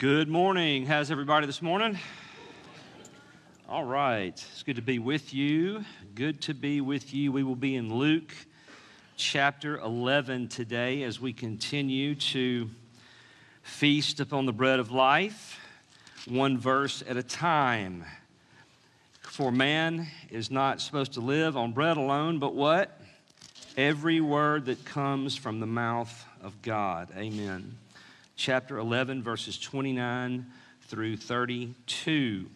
Good morning. How's everybody this morning? All right. It's good to be with you. Good to be with you. We will be in Luke chapter 11 today as we continue to feast upon the bread of life, one verse at a time. For man is not supposed to live on bread alone, but what? Every word that comes from the mouth of God. Amen chapter 11, verses 29 through 32.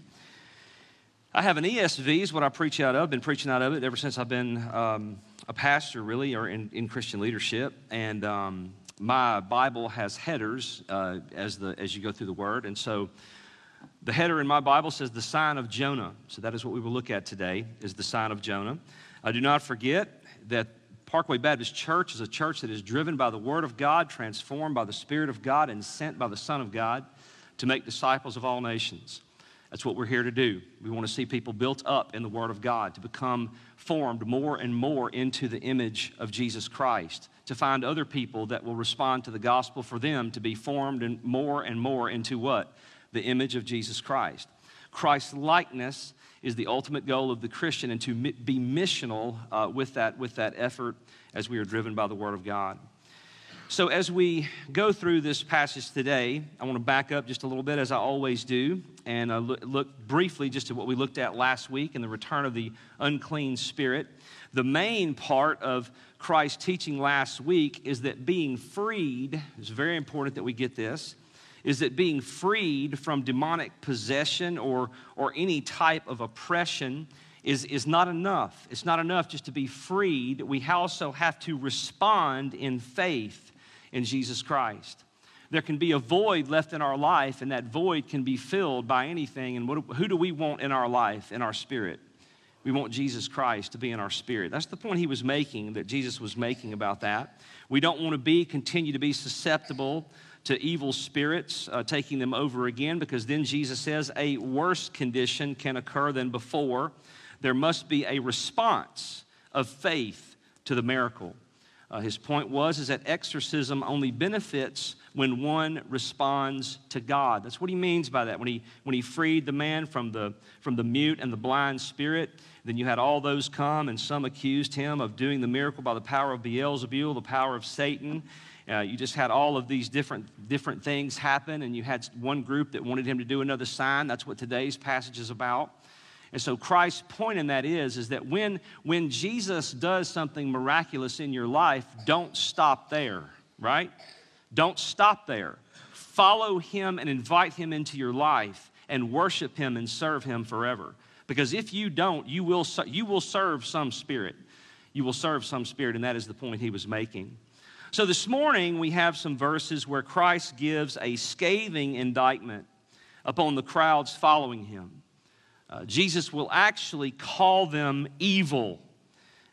I have an ESV, is what I preach out of. I've been preaching out of it ever since I've been um, a pastor, really, or in, in Christian leadership. And um, my Bible has headers uh, as, the, as you go through the Word. And so the header in my Bible says the sign of Jonah. So that is what we will look at today, is the sign of Jonah. I do not forget that Parkway Baptist Church is a church that is driven by the Word of God, transformed by the Spirit of God, and sent by the Son of God to make disciples of all nations. That's what we're here to do. We want to see people built up in the Word of God, to become formed more and more into the image of Jesus Christ, to find other people that will respond to the gospel for them to be formed and more and more into what? The image of Jesus Christ. Christ's likeness is the ultimate goal of the Christian and to be missional uh, with, that, with that effort as we are driven by the Word of God. So, as we go through this passage today, I want to back up just a little bit, as I always do, and uh, look, look briefly just at what we looked at last week in the return of the unclean spirit. The main part of Christ's teaching last week is that being freed, is very important that we get this, is that being freed from demonic possession or, or any type of oppression is, is not enough. It's not enough just to be freed. We also have to respond in faith in Jesus Christ. There can be a void left in our life, and that void can be filled by anything. And what, who do we want in our life, in our spirit? We want Jesus Christ to be in our spirit. That's the point he was making, that Jesus was making about that. We don't want to be, continue to be susceptible to evil spirits, uh, taking them over again, because then Jesus says a worse condition can occur than before. There must be a response of faith to the miracle. Uh, his point was is that exorcism only benefits when one responds to God. That's what he means by that. When he, when he freed the man from the, from the mute and the blind spirit, then you had all those come, and some accused him of doing the miracle by the power of Beelzebul, the power of Satan. Uh, you just had all of these different, different things happen, and you had one group that wanted him to do another sign. That's what today's passage is about. And so Christ's point in that is, is that when, when Jesus does something miraculous in your life, don't stop there, right? Don't stop there. Follow him and invite him into your life and worship him and serve him forever. Because if you don't, you will, you will serve some spirit. You will serve some spirit, and that is the point he was making. So this morning, we have some verses where Christ gives a scathing indictment upon the crowds following him. Uh, Jesus will actually call them evil.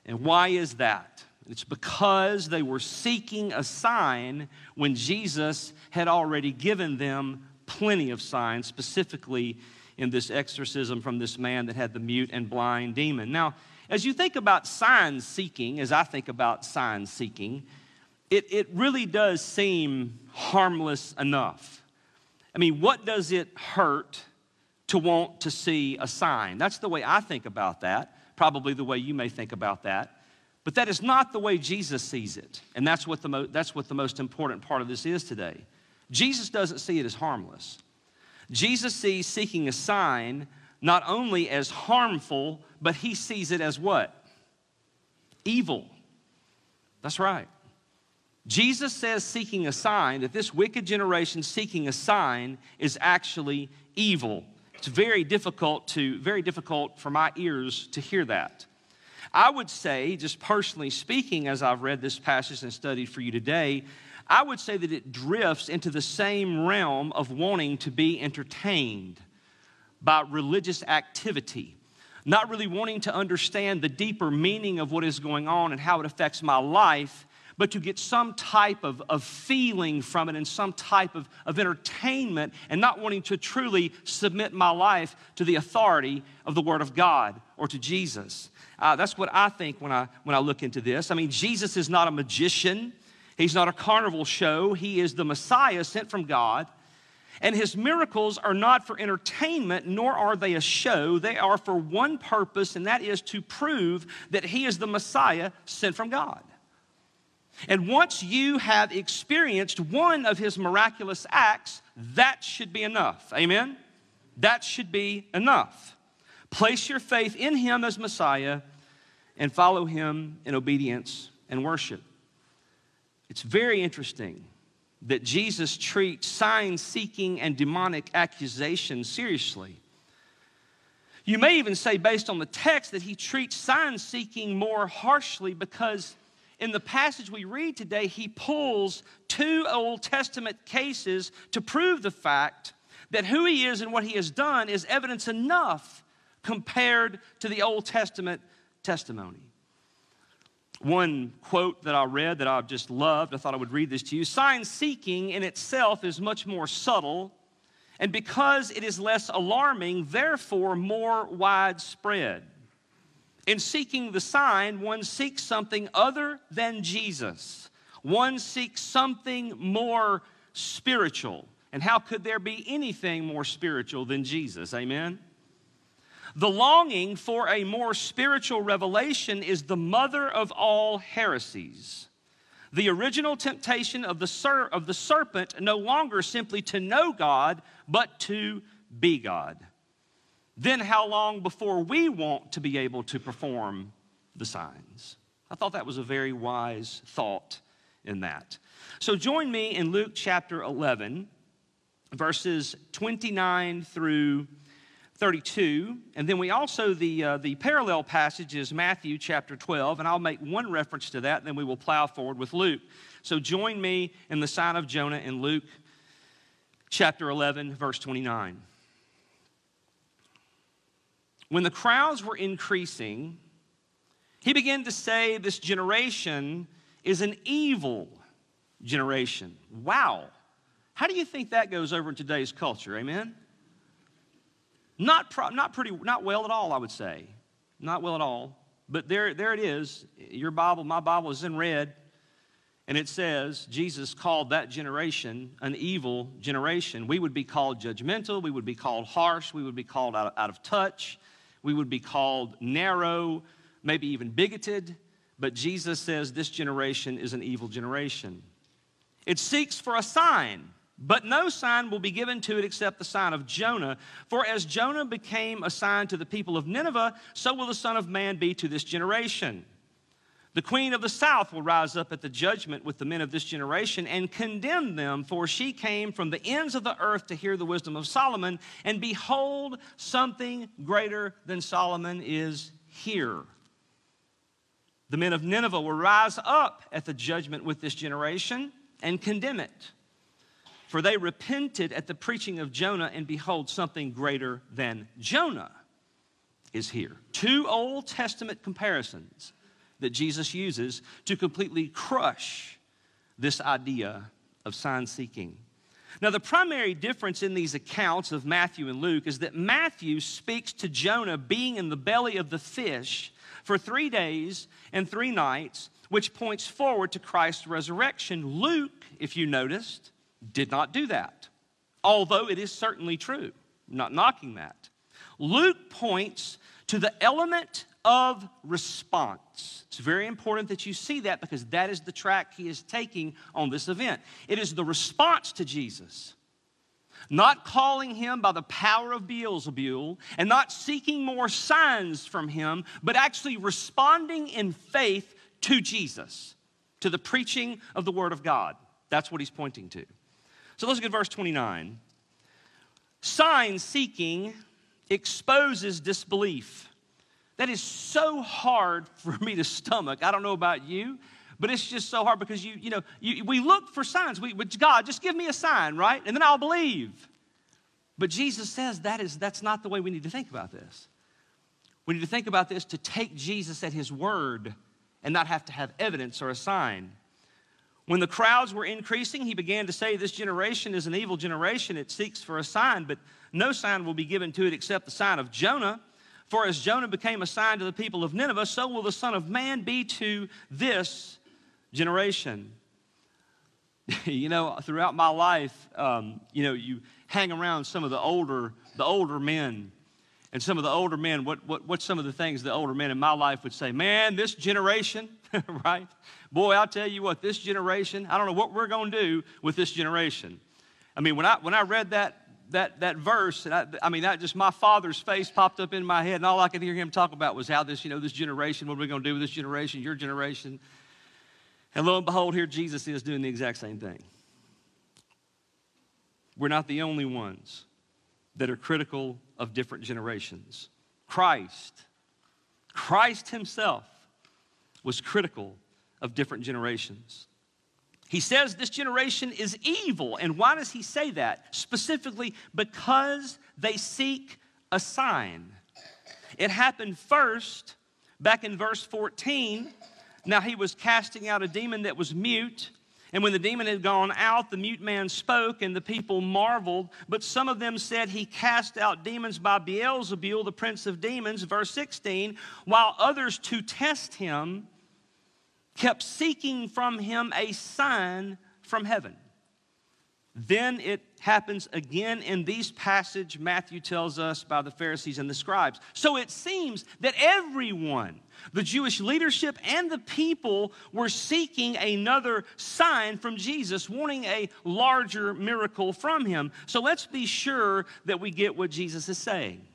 And why is that? It's because they were seeking a sign when Jesus had already given them plenty of signs, specifically in this exorcism from this man that had the mute and blind demon. Now, as you think about sign seeking, as I think about sign seeking, it, it really does seem harmless enough. I mean, what does it hurt to want to see a sign? That's the way I think about that, probably the way you may think about that. But that is not the way Jesus sees it. And that's what the, mo- that's what the most important part of this is today. Jesus doesn't see it as harmless. Jesus sees seeking a sign not only as harmful, but he sees it as what? Evil. That's right. Jesus says seeking a sign, that this wicked generation seeking a sign is actually evil. It's very difficult to, very difficult for my ears to hear that. I would say, just personally speaking, as I've read this passage and studied for you today, I would say that it drifts into the same realm of wanting to be entertained by religious activity, not really wanting to understand the deeper meaning of what is going on and how it affects my life, but to get some type of, of feeling from it and some type of, of entertainment and not wanting to truly submit my life to the authority of the Word of God or to Jesus. Uh, that's what I think when I, when I look into this. I mean, Jesus is not a magician, He's not a carnival show. He is the Messiah sent from God. And his miracles are not for entertainment, nor are they a show. They are for one purpose, and that is to prove that he is the Messiah sent from God. And once you have experienced one of his miraculous acts, that should be enough. Amen? That should be enough. Place your faith in him as Messiah and follow him in obedience and worship. It's very interesting that Jesus treats sign seeking and demonic accusations seriously. You may even say, based on the text, that he treats sign seeking more harshly because in the passage we read today, he pulls two Old Testament cases to prove the fact that who he is and what he has done is evidence enough compared to the Old Testament testimony. One quote that I read that I've just loved, I thought I would read this to you. Sign seeking in itself is much more subtle, and because it is less alarming, therefore more widespread. In seeking the sign, one seeks something other than Jesus. One seeks something more spiritual. And how could there be anything more spiritual than Jesus? Amen? The longing for a more spiritual revelation is the mother of all heresies. The original temptation of the, ser- of the serpent no longer simply to know God, but to be God. Then, how long before we want to be able to perform the signs? I thought that was a very wise thought in that. So, join me in Luke chapter 11, verses 29 through 32. And then we also, the, uh, the parallel passage is Matthew chapter 12, and I'll make one reference to that, and then we will plow forward with Luke. So join me in the sign of Jonah in Luke chapter 11, verse 29. When the crowds were increasing, he began to say, This generation is an evil generation. Wow. How do you think that goes over in today's culture? Amen? Not, pro- not pretty, not well at all, I would say. Not well at all. But there, there it is. Your Bible, my Bible is in red. And it says Jesus called that generation an evil generation. We would be called judgmental. We would be called harsh. We would be called out out of touch. We would be called narrow, maybe even bigoted. But Jesus says this generation is an evil generation. It seeks for a sign. But no sign will be given to it except the sign of Jonah. For as Jonah became a sign to the people of Nineveh, so will the Son of Man be to this generation. The queen of the south will rise up at the judgment with the men of this generation and condemn them, for she came from the ends of the earth to hear the wisdom of Solomon. And behold, something greater than Solomon is here. The men of Nineveh will rise up at the judgment with this generation and condemn it. For they repented at the preaching of Jonah, and behold, something greater than Jonah is here. Two Old Testament comparisons that Jesus uses to completely crush this idea of sign seeking. Now, the primary difference in these accounts of Matthew and Luke is that Matthew speaks to Jonah being in the belly of the fish for three days and three nights, which points forward to Christ's resurrection. Luke, if you noticed, did not do that, although it is certainly true. I'm not knocking that. Luke points to the element of response. It's very important that you see that because that is the track he is taking on this event. It is the response to Jesus. Not calling him by the power of Beelzebul and not seeking more signs from him, but actually responding in faith to Jesus, to the preaching of the Word of God. That's what he's pointing to. So let's look at verse 29. Sign seeking exposes disbelief. That is so hard for me to stomach. I don't know about you, but it's just so hard because you, you know, you, we look for signs. We, God, just give me a sign, right? And then I'll believe. But Jesus says that is that's not the way we need to think about this. We need to think about this to take Jesus at his word and not have to have evidence or a sign. When the crowds were increasing, he began to say, This generation is an evil generation. It seeks for a sign, but no sign will be given to it except the sign of Jonah. For as Jonah became a sign to the people of Nineveh, so will the Son of Man be to this generation. you know, throughout my life, um, you know, you hang around some of the older, the older men. And some of the older men, what, what, what's some of the things the older men in my life would say? Man, this generation, right? Boy, I'll tell you what, this generation, I don't know what we're going to do with this generation. I mean, when I, when I read that, that, that verse, and I, I mean, that just my father's face popped up in my head, and all I could hear him talk about was how this, you know, this generation, what are we going to do with this generation, your generation? And lo and behold, here Jesus is doing the exact same thing. We're not the only ones that are critical of different generations. Christ, Christ Himself was critical of different generations. He says this generation is evil. And why does he say that? Specifically, because they seek a sign. It happened first back in verse 14. Now he was casting out a demon that was mute. And when the demon had gone out, the mute man spoke, and the people marveled. But some of them said, He cast out demons by Beelzebul, the prince of demons, verse 16, while others to test him kept seeking from him a sign from heaven. Then it happens again in these passage Matthew tells us by the Pharisees and the scribes. So it seems that everyone, the Jewish leadership and the people were seeking another sign from Jesus, wanting a larger miracle from him. So let's be sure that we get what Jesus is saying.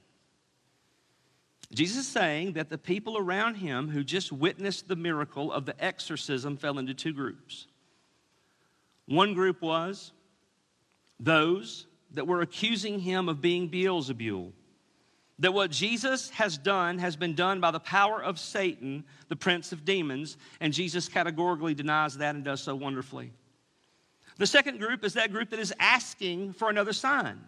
Jesus is saying that the people around him who just witnessed the miracle of the exorcism fell into two groups. One group was those that were accusing him of being Beelzebul, that what Jesus has done has been done by the power of Satan, the prince of demons, and Jesus categorically denies that and does so wonderfully. The second group is that group that is asking for another sign.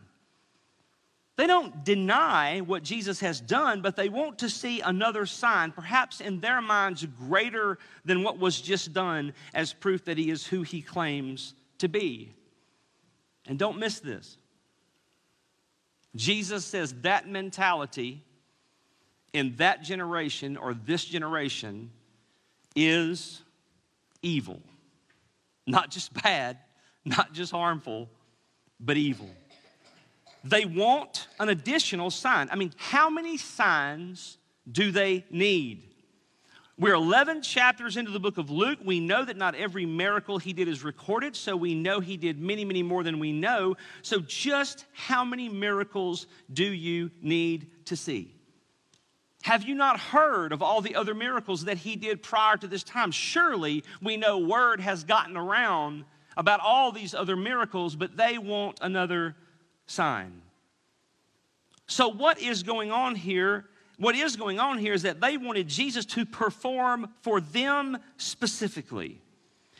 They don't deny what Jesus has done, but they want to see another sign, perhaps in their minds greater than what was just done, as proof that he is who he claims to be. And don't miss this. Jesus says that mentality in that generation or this generation is evil. Not just bad, not just harmful, but evil. They want an additional sign. I mean, how many signs do they need? We're 11 chapters into the book of Luke. We know that not every miracle he did is recorded, so we know he did many, many more than we know. So, just how many miracles do you need to see? Have you not heard of all the other miracles that he did prior to this time? Surely we know word has gotten around about all these other miracles, but they want another sign. So, what is going on here? What is going on here is that they wanted Jesus to perform for them specifically.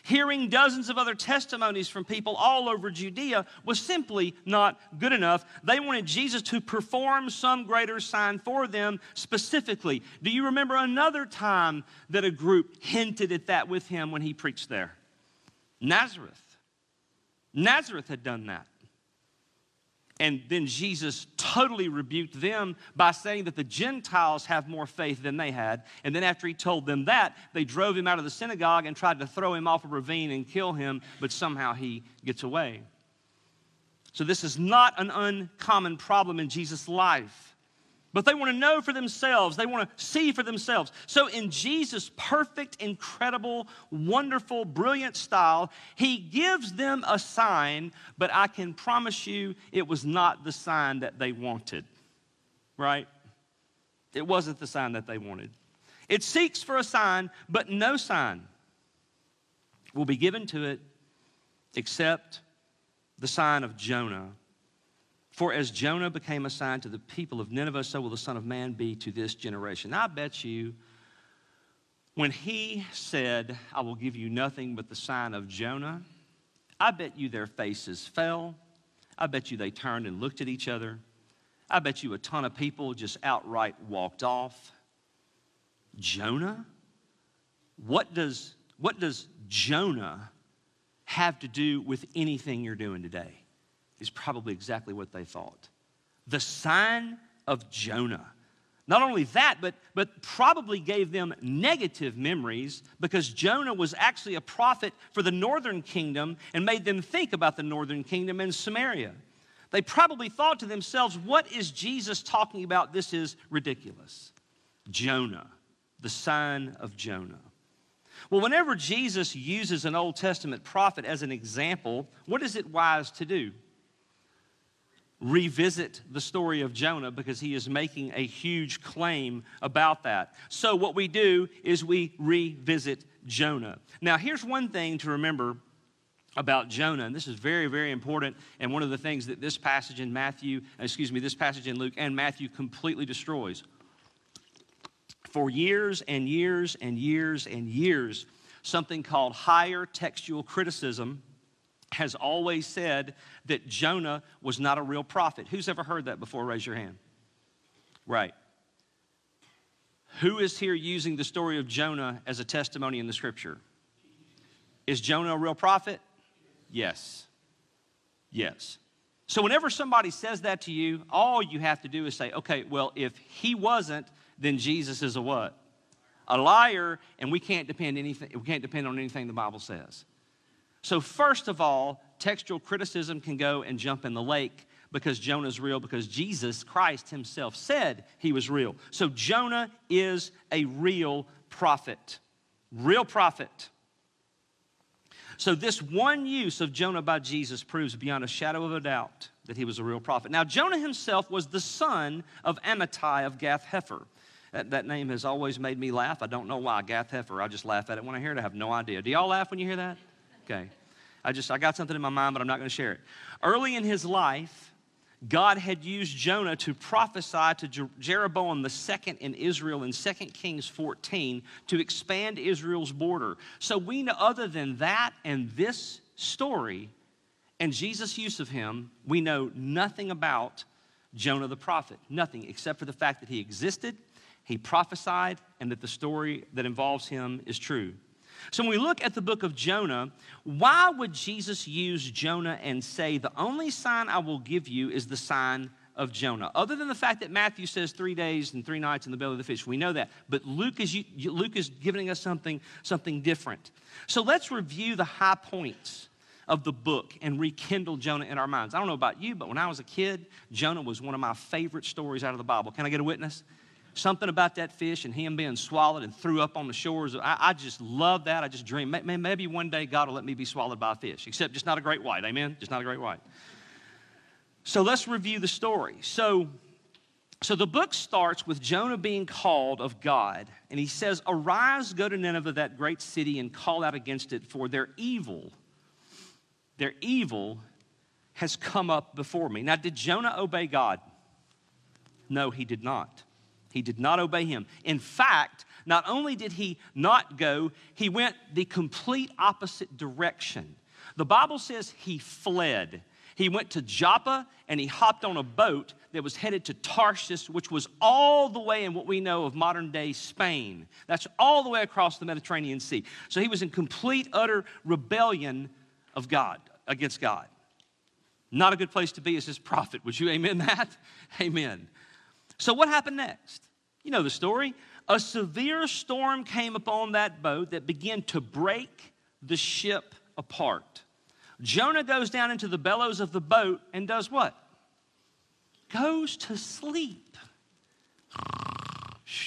Hearing dozens of other testimonies from people all over Judea was simply not good enough. They wanted Jesus to perform some greater sign for them specifically. Do you remember another time that a group hinted at that with him when he preached there? Nazareth. Nazareth had done that. And then Jesus totally rebuked them by saying that the Gentiles have more faith than they had. And then after he told them that, they drove him out of the synagogue and tried to throw him off a ravine and kill him, but somehow he gets away. So this is not an uncommon problem in Jesus' life. But they want to know for themselves. They want to see for themselves. So, in Jesus' perfect, incredible, wonderful, brilliant style, he gives them a sign, but I can promise you it was not the sign that they wanted. Right? It wasn't the sign that they wanted. It seeks for a sign, but no sign will be given to it except the sign of Jonah for as Jonah became a sign to the people of Nineveh, so will the Son of Man be to this generation. I bet you, when he said, I will give you nothing but the sign of Jonah, I bet you their faces fell. I bet you they turned and looked at each other. I bet you a ton of people just outright walked off. Jonah? What does, what does Jonah have to do with anything you're doing today? Is probably exactly what they thought. The sign of Jonah. Not only that, but, but probably gave them negative memories because Jonah was actually a prophet for the northern kingdom and made them think about the northern kingdom and Samaria. they probably thought to themselves, What is Jesus talking about? This is ridiculous. Jonah, the son of Jonah. Well, whenever Jesus uses an Old Testament prophet as an example, what is it wise to do? Revisit the story of Jonah because he is making a huge claim about that. So, what we do is we revisit Jonah. Now, here's one thing to remember about Jonah, and this is very, very important, and one of the things that this passage in Matthew, excuse me, this passage in Luke and Matthew completely destroys. For years and years and years and years, something called higher textual criticism has always said that Jonah was not a real prophet. Who's ever heard that before? Raise your hand. Right. Who is here using the story of Jonah as a testimony in the scripture? Is Jonah a real prophet? Yes. Yes. So, whenever somebody says that to you, all you have to do is say, okay, well, if he wasn't, then Jesus is a what? A liar, and we can't depend anything, we can't depend on anything the Bible says. So, first of all, textual criticism can go and jump in the lake because Jonah's real, because Jesus Christ himself said he was real. So, Jonah is a real prophet. Real prophet. So, this one use of Jonah by Jesus proves beyond a shadow of a doubt that he was a real prophet. Now, Jonah himself was the son of Amittai of Gath Hepher. That, that, name has always made me laugh. I don't know why. Gath Hepher. I just laugh at it when I hear it. I have no idea. Do y'all laugh when you hear that? Okay. I just, I got something in my mind, but I'm not going to share it. Early in his life, God had used Jonah to prophesy to Jeroboam II in Israel in 2 Kings 14 to expand Israel's border. So we know, other than that and this story and Jesus' use of him, we know nothing about Jonah the prophet. Nothing except for the fact that he existed, he prophesied, and that the story that involves him is true. So when we look at the book of Jonah, why would Jesus use Jonah and say, The only sign I will give you is the sign of Jonah? Other than the fact that Matthew says three days and three nights in the belly of the fish, we know that. But Luke is, Luke is giving us something, something different. So let's review the high points of the book and rekindle Jonah in our minds. I don't know about you, but when I was a kid, Jonah was one of my favorite stories out of the Bible. Can I get a witness? Something about that fish and him being swallowed and threw up on the shores. I, I just love that. I just dream. Man, Maybe one day God will let me be swallowed by a fish, except just not a great white. Amen? Just not a great white. So let's review the story. So, so the book starts with Jonah being called of God, and he says, Arise, go to Nineveh, that great city, and call out against it, for their evil, their evil has come up before me. Now, did Jonah obey God? No, he did not. He did not obey him. In fact, not only did he not go, he went the complete opposite direction. The Bible says he fled. He went to Joppa and he hopped on a boat that was headed to Tarshish, which was all the way in what we know of modern day Spain. That's all the way across the Mediterranean Sea. So he was in complete, utter rebellion of God, against God. Not a good place to be as his prophet. Would you amen that? Amen. So, what happened next? You know the story. A severe storm came upon that boat that began to break the ship apart. Jonah goes down into the bellows of the boat and does what? Goes to sleep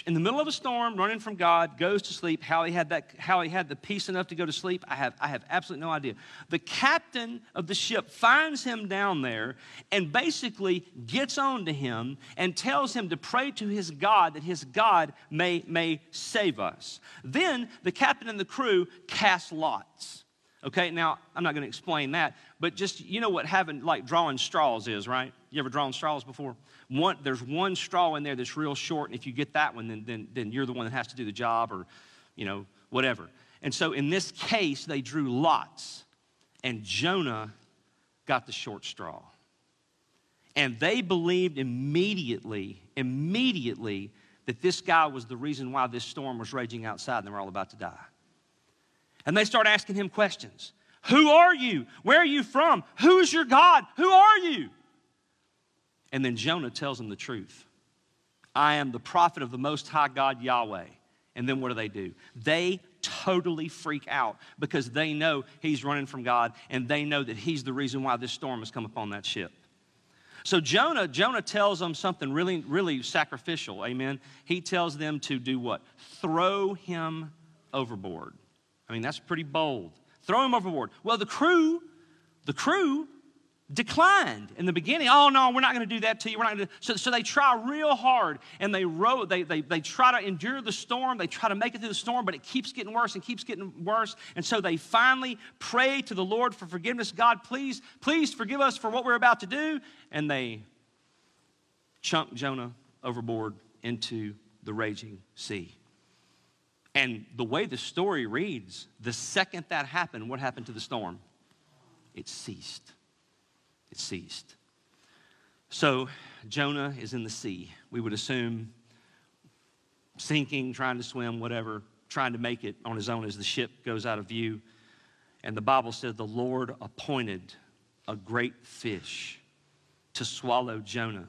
in the middle of a storm, running from God, goes to sleep. How he had that, how he had the peace enough to go to sleep, I have, I have absolutely no idea. The captain of the ship finds him down there and basically gets on to him and tells him to pray to his God that his God may, may save us. Then the captain and the crew cast lots. Okay, now I'm not going to explain that, but just you know what having like drawing straws is, right? You ever drawn straws before? one, there's one straw in there that's real short, and if you get that one, then, then, then you're the one that has to do the job or, you know, whatever. And so in this case, they drew lots, and Jonah got the short straw. And they believed immediately, immediately, that this guy was the reason why this storm was raging outside and they were all about to die. And they start asking him questions Who are you? Where are you from? Who's your God? Who are you? And then Jonah tells them the truth I am the prophet of the Most High God Yahweh. And then what do they do? They totally freak out because they know he's running from God and they know that he's the reason why this storm has come upon that ship. So Jonah, Jonah tells them something really, really sacrificial. Amen. He tells them to do what? Throw him overboard. I mean, that's pretty bold. Throw him overboard. Well, the crew, the crew declined in the beginning. Oh, no, we're not going to do that to you. We're not going to. So, so they try real hard and they row, they, they, they try to endure the storm. They try to make it through the storm, but it keeps getting worse and keeps getting worse. And so they finally pray to the Lord for forgiveness. God, please, please forgive us for what we're about to do. And they chunk Jonah overboard into the raging sea. And the way the story reads, the second that happened, what happened to the storm? It ceased it ceased. So Jonah is in the sea. We would assume sinking, trying to swim, whatever, trying to make it on his own as the ship goes out of view. And the Bible said the Lord appointed a great fish to swallow Jonah.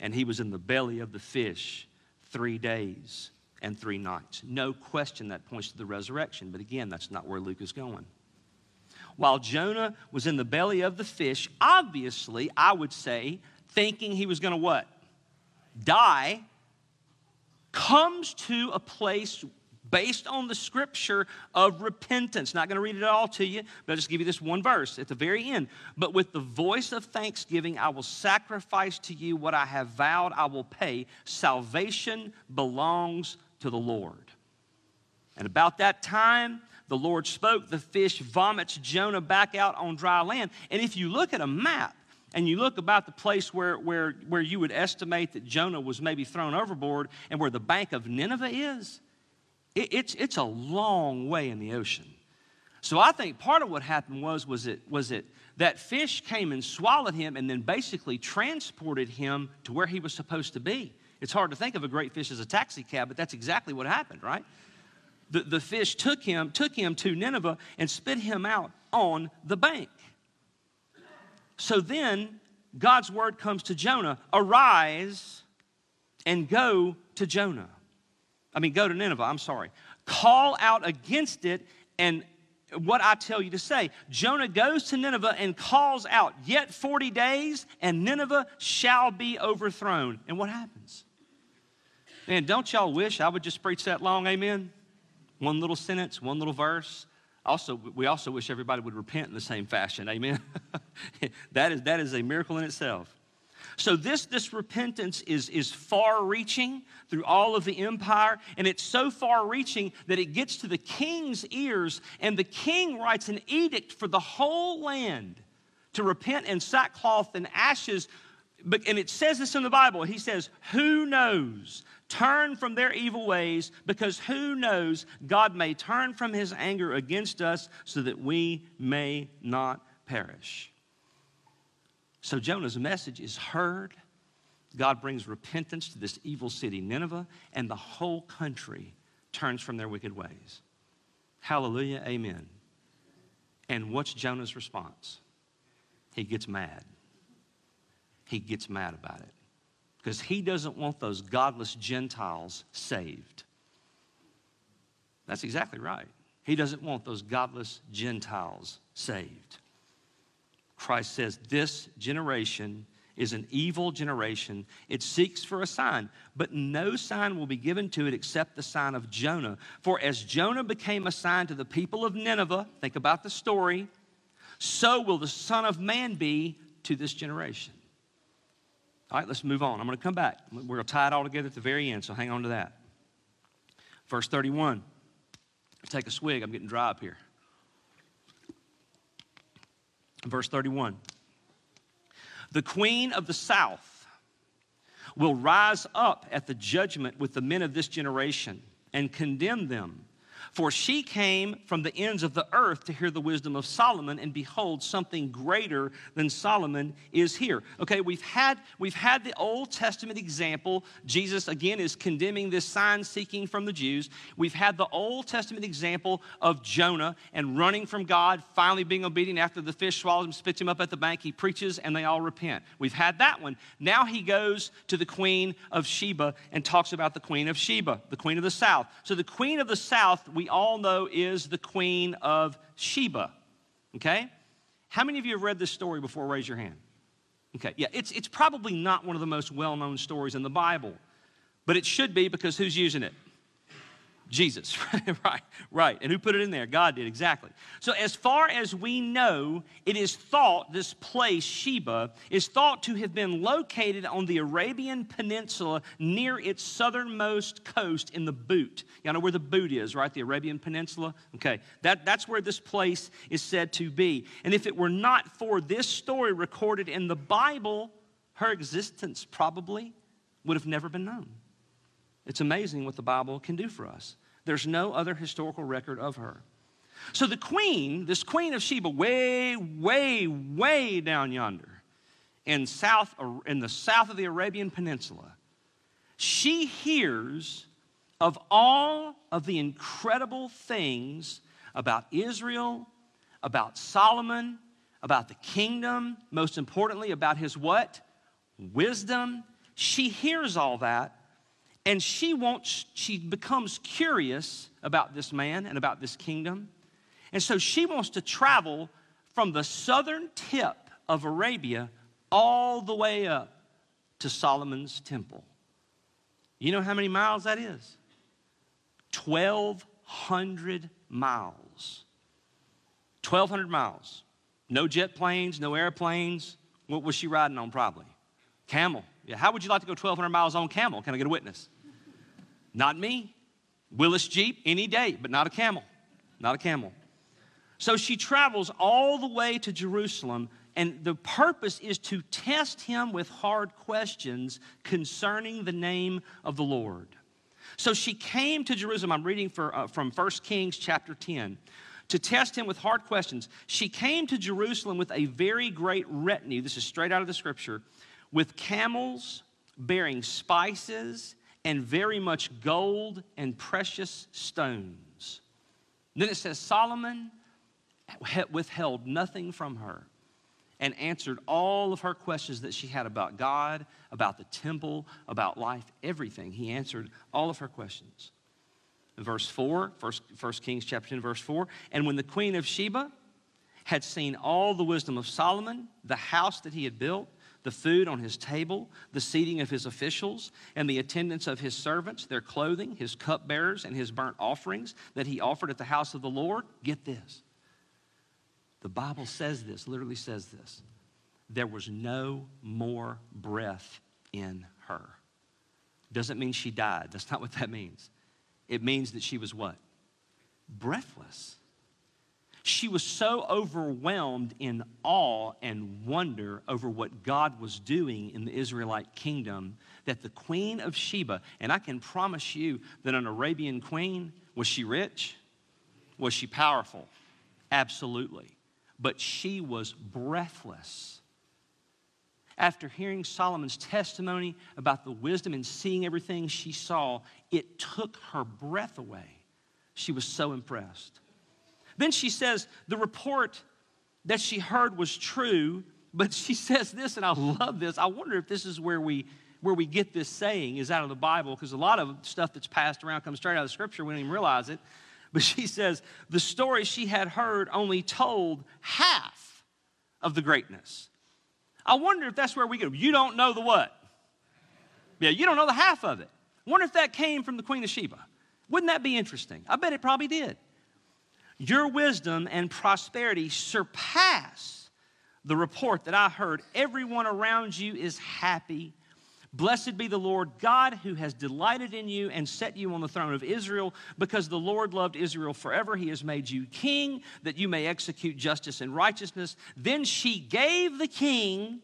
And he was in the belly of the fish three days and three nights. No question that points to the resurrection. But again, that's not where Luke is going while Jonah was in the belly of the fish, obviously, I would say, thinking he was going to what? Die, comes to a place based on the scripture of repentance. Not going to read it all to you, but I'll just give you this one verse at the very end. But with the voice of thanksgiving, I will sacrifice to you what I have vowed I will pay. Salvation belongs to the Lord. And about that time, the Lord spoke, the fish vomits Jonah back out on dry land. And if you look at a map, and you look about the place where, where, where you would estimate that Jonah was maybe thrown overboard and where the bank of Nineveh is, it, it's, it's a long way in the ocean. So I think part of what happened was, was, it, was it that fish came and swallowed him and then basically transported him to where he was supposed to be. It's hard to think of a great fish as a taxi cab, but that's exactly what happened, right? the, the fish took him, took him to Nineveh and spit him out on the bank. So then God's word comes to Jonah arise and go to Jonah. I mean, go to Nineveh, I'm sorry. Call out against it and what I tell you to say. Jonah goes to Nineveh and calls out, Yet 40 days, and Nineveh shall be overthrown. And what happens? Man, don't y'all wish I would just preach that long? Amen? One little sentence, one little verse. Also, we also wish everybody would repent in the same fashion. Amen. that, is, that is a miracle in itself. So this, this repentance is, is far reaching through all of the empire, and it's so far reaching that it gets to the king's ears, and the king writes an edict for the whole land to repent in sackcloth and ashes. And it says this in the Bible. He says, Who knows? Turn from their evil ways, because who knows, God may turn from his anger against us so that we may not perish. So Jonah's message is heard. God brings repentance to this evil city, Nineveh, and the whole country turns from their wicked ways. Hallelujah, amen. And what's Jonah's response? He gets mad. He gets mad about it because he doesn't want those godless Gentiles saved. That's exactly right. He doesn't want those godless Gentiles saved. Christ says, This generation is an evil generation. It seeks for a sign, but no sign will be given to it except the sign of Jonah. For as Jonah became a sign to the people of Nineveh, think about the story, so will the Son of Man be to this generation. All right, let's move on. I'm going to come back. We're going to tie it all together at the very end, so hang on to that. Verse 31. Take a swig. I'm getting dry up here. Verse 31. The queen of the south will rise up at the judgment with the men of this generation and condemn them for she came from the ends of the earth to hear the wisdom of Solomon, and behold, something greater than Solomon is here. Okay, we've had, we've had the Old Testament example. Jesus, again, is condemning this sign seeking from the Jews. We've had the Old Testament example of Jonah and running from God, finally being obedient after the fish swallows him, spits him up at the bank. He preaches, and they all repent. We've had that one. Now he goes to the queen of Sheba and talks about the queen of Sheba, the queen of the south. So the queen of the south, we we all know is the queen of Sheba. Okay? How many of you have read this story before? Raise your hand. Okay, yeah, it's, it's probably not one of the most well known stories in the Bible, but it should be because who's using it? Jesus, right, right. And who put it in there? God did, exactly. So, as far as we know, it is thought this place, Sheba, is thought to have been located on the Arabian Peninsula near its southernmost coast in the Boot. Y'all know where the Boot is, right? The Arabian Peninsula? Okay, that, that's where this place is said to be. And if it were not for this story recorded in the Bible, her existence probably would have never been known. It's amazing what the Bible can do for us. There's no other historical record of her. So the queen, this queen of Sheba, way, way, way down yonder in, south, in the south of the Arabian Peninsula, she hears of all of the incredible things about Israel, about Solomon, about the kingdom, most importantly, about his what? Wisdom. She hears all that and she wants, she becomes curious about this man and about this kingdom. And so she wants to travel from the southern tip of Arabia all the way up to Solomon's temple. You know how many miles that is? 1,200 miles. 1,200 miles. No jet planes, no airplanes. What was she riding on, probably? Camel. Yeah, how would you like to go 1,200 miles on camel? Can I get a witness? Not me. Willys Jeep, any day, but not a camel. Not a camel. So she travels all the way to Jerusalem, and the purpose is to test him with hard questions concerning the name of the Lord. So she came to Jerusalem. I'm reading for, uh, from 1 Kings chapter 10 to test him with hard questions. She came to Jerusalem with a very great retinue. This is straight out of the scripture with camels bearing spices and very much gold and precious stones. Then it says, Solomon withheld nothing from her and answered all of her questions that she had about God, about the temple, about life, everything. He answered all of her questions. verse 4, 1 Kings chapter 10, verse 4. And when the queen of Sheba had seen all the wisdom of Solomon, the house that he had built, the food on his table, the seating of his officials, and the attendance of his servants, their clothing, his cupbearers, and his burnt offerings that he offered at the house of the Lord. Get this. The Bible says this, literally says this. There was no more breath in her. Doesn't mean she died. That's not what that means. It means that she was what? Breathless. She was so overwhelmed in awe and wonder over what God was doing in the Israelite kingdom that the queen of Sheba, and I can promise you that an Arabian queen, was she rich? Was she powerful? Absolutely. But she was breathless. After hearing Solomon's testimony about the wisdom and seeing everything she saw, it took her breath away. She was so impressed. Then she says the report that she heard was true, but she says this, and I love this. I wonder if this is where we where we get this saying is out of the Bible, because a lot of stuff that's passed around comes straight out of Scripture. We don't even realize it. But she says the story she had heard only told half of the greatness. I wonder if that's where we go. You don't know the what? Yeah, you don't know the half of it. Wonder if that came from the Queen of Sheba. Wouldn't that be interesting? I bet it probably did. Your wisdom and prosperity surpass the report that I heard. Everyone around you is happy. Blessed be the Lord God who has delighted in you and set you on the throne of Israel. Because the Lord loved Israel forever, he has made you king that you may execute justice and righteousness. Then she gave the king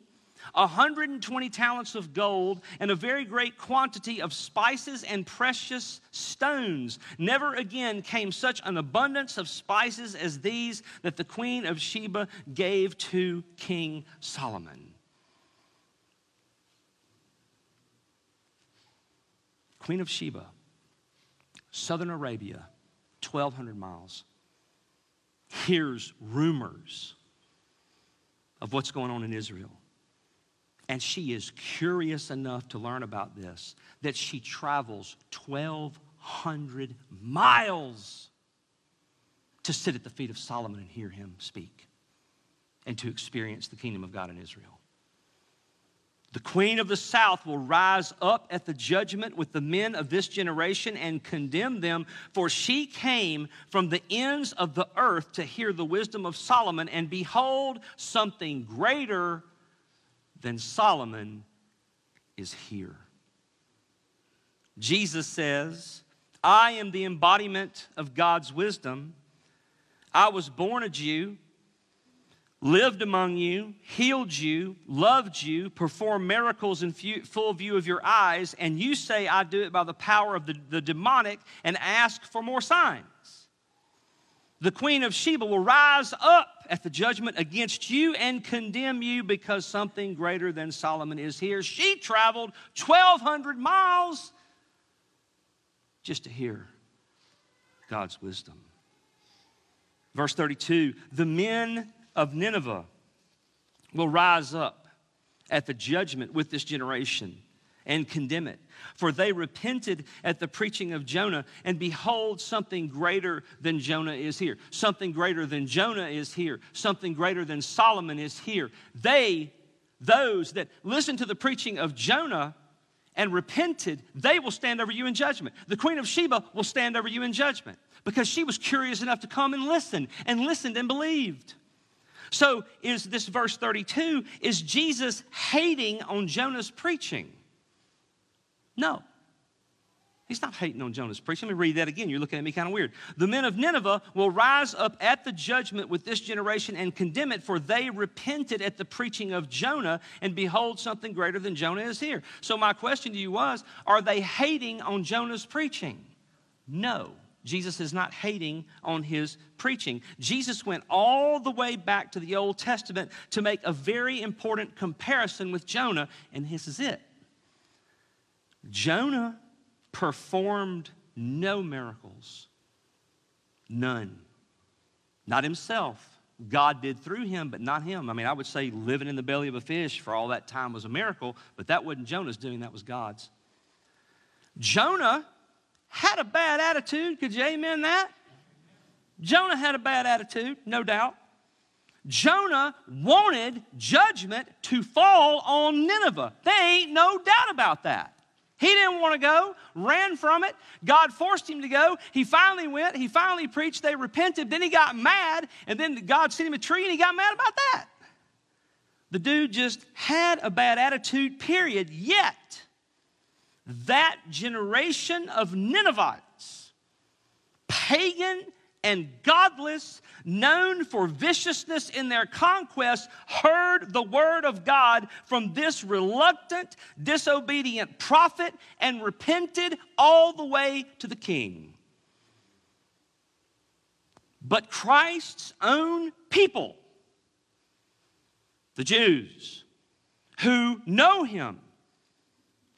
120 talents of gold, and a very great quantity of spices and precious stones. Never again came such an abundance of spices as these that the queen of Sheba gave to King Solomon. Queen of Sheba, southern Arabia, 1,200 miles, hears rumors of what's going on in Israel. And she is curious enough to learn about this that she travels 1,200 miles to sit at the feet of Solomon and hear him speak and to experience the kingdom of God in Israel. The queen of the south will rise up at the judgment with the men of this generation and condemn them, for she came from the ends of the earth to hear the wisdom of Solomon, and behold, something greater than Solomon is here. Jesus says, I am the embodiment of God's wisdom. I was born a Jew lived among you, healed you, loved you, performed miracles in full view of your eyes, and you say, I do it by the power of the, the demonic, and ask for more signs. The queen of Sheba will rise up at the judgment against you and condemn you because something greater than Solomon is here. She traveled 1,200 miles just to hear God's wisdom. Verse 32 The men of Nineveh will rise up at the judgment with this generation and condemn it. For they repented at the preaching of Jonah, and behold, something greater than Jonah is here. Something greater than Jonah is here. Something greater than Solomon is here. They, those that listened to the preaching of Jonah and repented, they will stand over you in judgment. The queen of Sheba will stand over you in judgment because she was curious enough to come and listen and listened and believed. So, is this verse 32 is Jesus hating on Jonah's preaching? No. He's not hating on Jonah's preaching. Let me read that again. You're looking at me kind of weird. The men of Nineveh will rise up at the judgment with this generation and condemn it, for they repented at the preaching of Jonah, and behold, something greater than Jonah is here. So, my question to you was Are they hating on Jonah's preaching? No. Jesus is not hating on his preaching. Jesus went all the way back to the Old Testament to make a very important comparison with Jonah, and this is it. Jonah performed no miracles, none. Not himself. God did through him, but not him. I mean, I would say living in the belly of a fish for all that time was a miracle, but that wasn't Jonah's doing, that was God's. Jonah had a bad attitude. Could you amen that? Jonah had a bad attitude, no doubt. Jonah wanted judgment to fall on Nineveh. There ain't no doubt about that. He didn't want to go, ran from it. God forced him to go. He finally went. He finally preached. They repented. Then he got mad, and then God sent him a tree, and he got mad about that. The dude just had a bad attitude, period. Yet, that generation of Ninevites, pagan and godless, known for viciousness in their conquest, heard the word of God from this reluctant, disobedient prophet and repented all the way to the king. But Christ's own people, the Jews, who know him,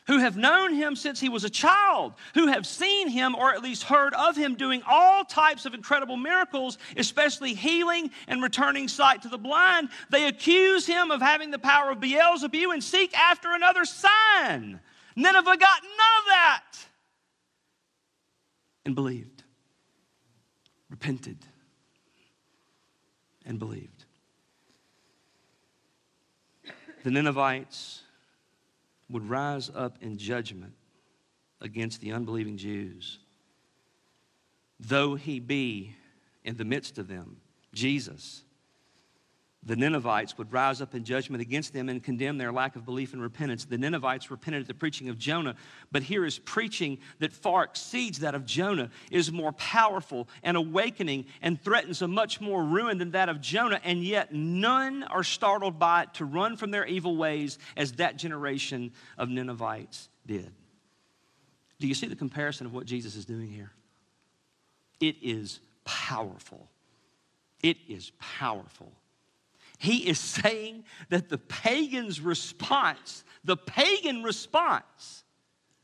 who have known him since he was a child, who have seen him or at least heard of him doing all types of incredible miracles, especially healing and returning sight to the blind, they accuse him of having the power of Beelzebub and seek after another sign. Nineveh got none of that and believed, repented, and believed. The Ninevites would rise up in judgment against the unbelieving Jews. Though he be in the midst of them, Jesus, the Ninevites would rise up in judgment against them and condemn their lack of belief and repentance. The Ninevites repented at the preaching of Jonah, but here is preaching that far exceeds that of Jonah, is more powerful and awakening and threatens a much more ruin than that of Jonah, and yet none are startled by it to run from their evil ways as that generation of Ninevites did. Do you see the comparison of what Jesus is doing here? It is powerful. It is powerful. He is saying that the pagan's response, the pagan response,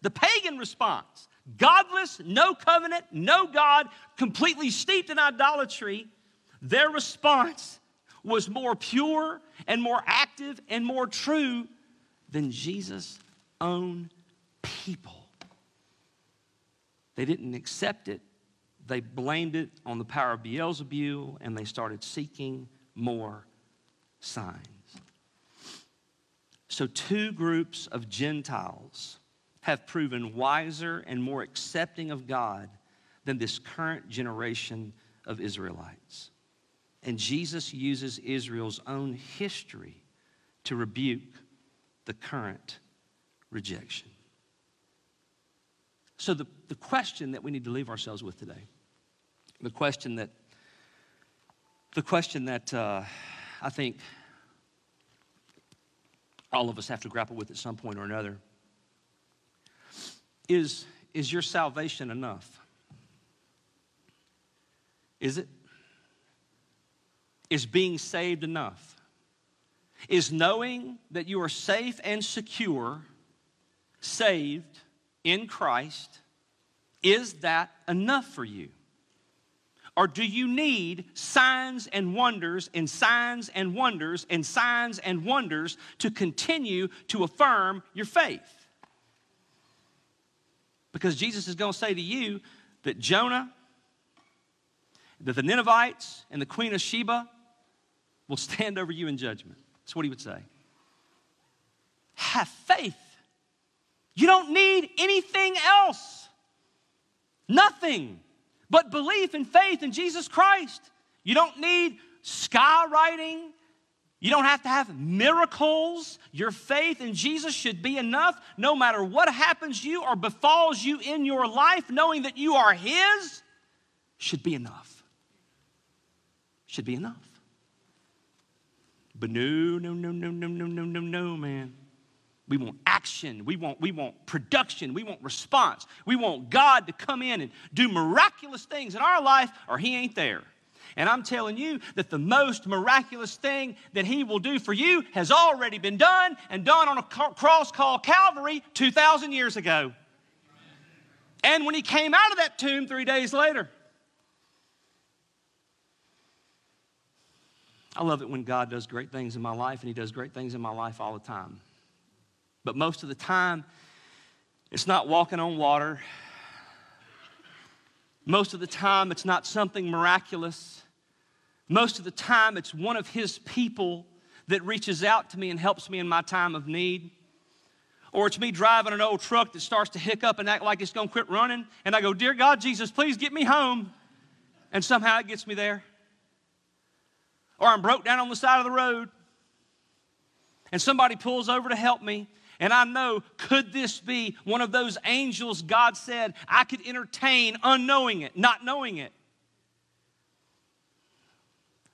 the pagan response, godless, no covenant, no God, completely steeped in idolatry, their response was more pure and more active and more true than Jesus' own people. They didn't accept it. They blamed it on the power of Beelzebub and they started seeking more signs. So, two groups of Gentiles have proven wiser and more accepting of God than this current generation of Israelites. And Jesus uses Israel's own history to rebuke the current rejection. So, the, the question that we need to leave ourselves with today, the question that, the question that uh, I think all of us have to grapple with at some point or another is, is your salvation enough? Is it? Is being saved enough? Is knowing that you are safe and secure, saved in Christ, is that enough for you? Or do you need signs and wonders and signs and wonders and signs and wonders to continue to affirm your faith? Because Jesus is going to say to you that Jonah, that the Ninevites, and the Queen of Sheba will stand over you in judgment. That's what he would say. Have faith. You don't need anything else. Nothing but belief and faith in Jesus Christ. You don't need skywriting. You don't have to have miracles. Your faith in Jesus should be enough no matter what happens you or befalls you in your life, knowing that you are His should be enough. Should be enough. But no, no, no, no, no, no, no, no, no, man. We want action. We want, we want production. We want response. We want God to come in and do miraculous things in our life, or He ain't there. And I'm telling you that the most miraculous thing that He will do for you has already been done and done on a cross called Calvary 2,000 years ago. And when He came out of that tomb three days later, I love it when God does great things in my life, and He does great things in my life all the time. But most of the time, it's not walking on water. Most of the time, it's not something miraculous. Most of the time, it's one of His people that reaches out to me and helps me in my time of need. Or it's me driving an old truck that starts to hiccup and act like it's going to quit running. And I go, Dear God, Jesus, please get me home. And somehow it gets me there. Or I'm broke down on the side of the road and somebody pulls over to help me and I know, could this be one of those angels God said I could entertain unknowing it, not knowing it?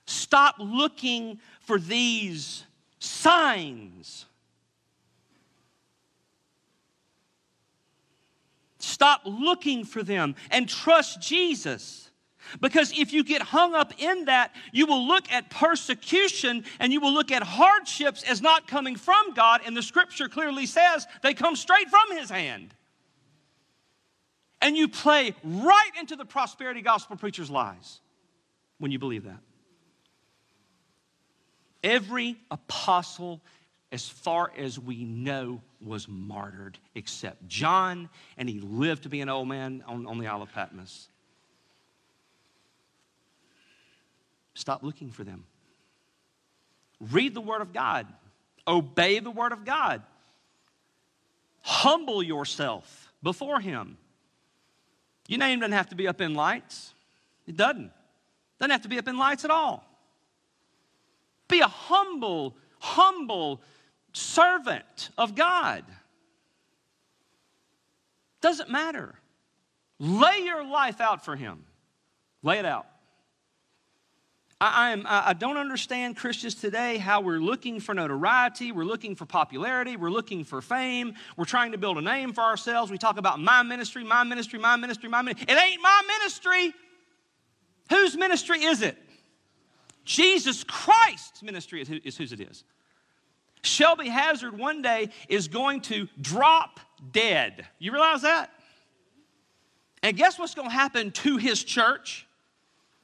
Stop looking for these signs. Stop looking for them and trust Jesus. Because if you get hung up in that, you will look at persecution and you will look at hardships as not coming from God, and the scripture clearly says they come straight from His hand. And you play right into the prosperity gospel preacher's lies when you believe that. Every apostle, as far as we know, was martyred except John, and he lived to be an old man on, on the Isle of Patmos. Stop looking for them. Read the Word of God, obey the Word of God, humble yourself before Him. Your name doesn't have to be up in lights, it doesn't. Doesn't have to be up in lights at all. Be a humble, humble servant of God. Doesn't matter. Lay your life out for Him. Lay it out. I, am, I don't understand Christians today how we're looking for notoriety, we're looking for popularity, we're looking for fame, we're trying to build a name for ourselves. We talk about my ministry, my ministry, my ministry, my ministry. It ain't my ministry. Whose ministry is it? Jesus Christ's ministry is, is whose it is. Shelby Hazard one day is going to drop dead. You realize that? And guess what's going to happen to his church?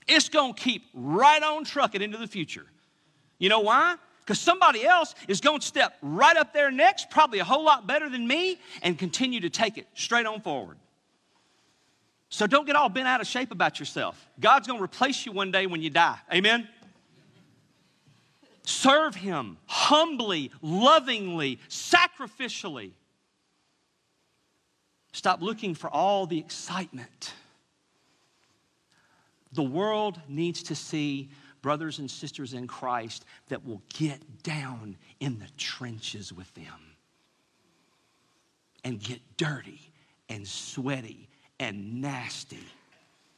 It's going to keep right on trucking into the future. You know why? Because somebody else is going to step right up there next, probably a whole lot better than me, and continue to take it straight on forward. So don't get all bent out of shape about yourself. God's going to replace you one day when you die. Amen? serve Him humbly, lovingly, sacrificially. Stop looking for all the excitement. The world needs to see brothers and sisters in Christ that will get down in the trenches with them and get dirty and sweaty and nasty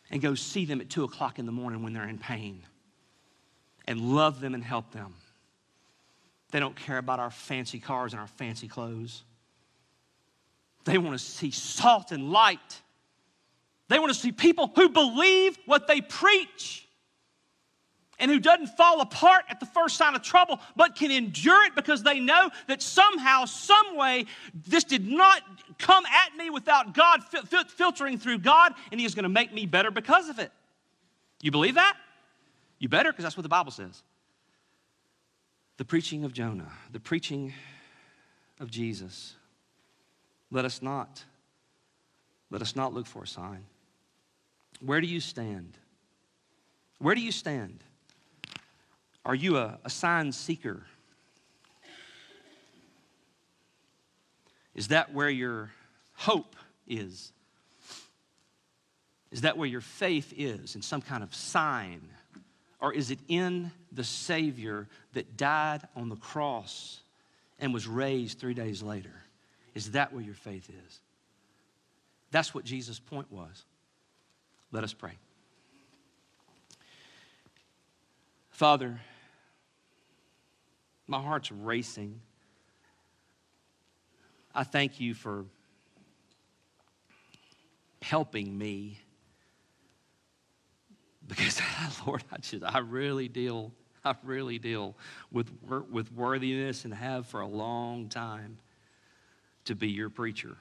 and go see them at two o'clock in the morning when they're in pain and love them and help them. They don't care about our fancy cars and our fancy clothes. They want to see salt and light. They want to see people who believe what they preach and who doesn't fall apart at the first sign of trouble, but can endure it because they know that somehow, some way, this did not come at me without God fil- filtering through God, and He is going to make me better because of it. You believe that? You better, because that's what the Bible says. The preaching of Jonah, the preaching of Jesus. Let us not, let us not look for a sign. Where do you stand? Where do you stand? Are you a, a sign seeker? Is that where your hope is? Is that where your faith is in some kind of sign? Or is it in the Savior that died on the cross and was raised three days later? Is that where your faith is? That's what Jesus' point was. Let us pray. Father, my heart's racing. I thank you for helping me because Lord, I just I really deal I really deal with with worthiness and have for a long time to be your preacher.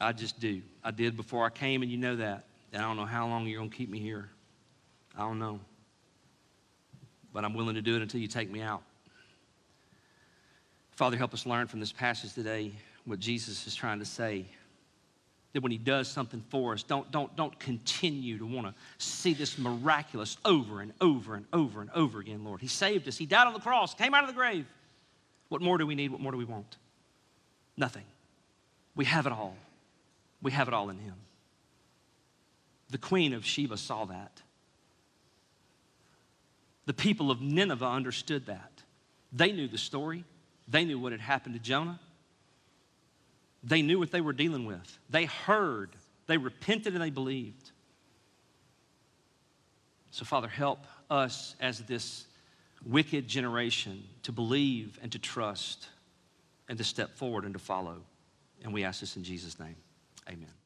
I just do. I did before I came, and you know that. And I don't know how long you're going to keep me here. I don't know. But I'm willing to do it until you take me out. Father, help us learn from this passage today what Jesus is trying to say. That when he does something for us, don't, don't, don't continue to want to see this miraculous over and over and over and over again, Lord. He saved us. He died on the cross, came out of the grave. What more do we need? What more do we want? Nothing. We have it all. We have it all in Him. The queen of Sheba saw that. The people of Nineveh understood that. They knew the story, they knew what had happened to Jonah. They knew what they were dealing with. They heard, they repented, and they believed. So, Father, help us as this wicked generation to believe and to trust and to step forward and to follow. And we ask this in Jesus' name. Amen.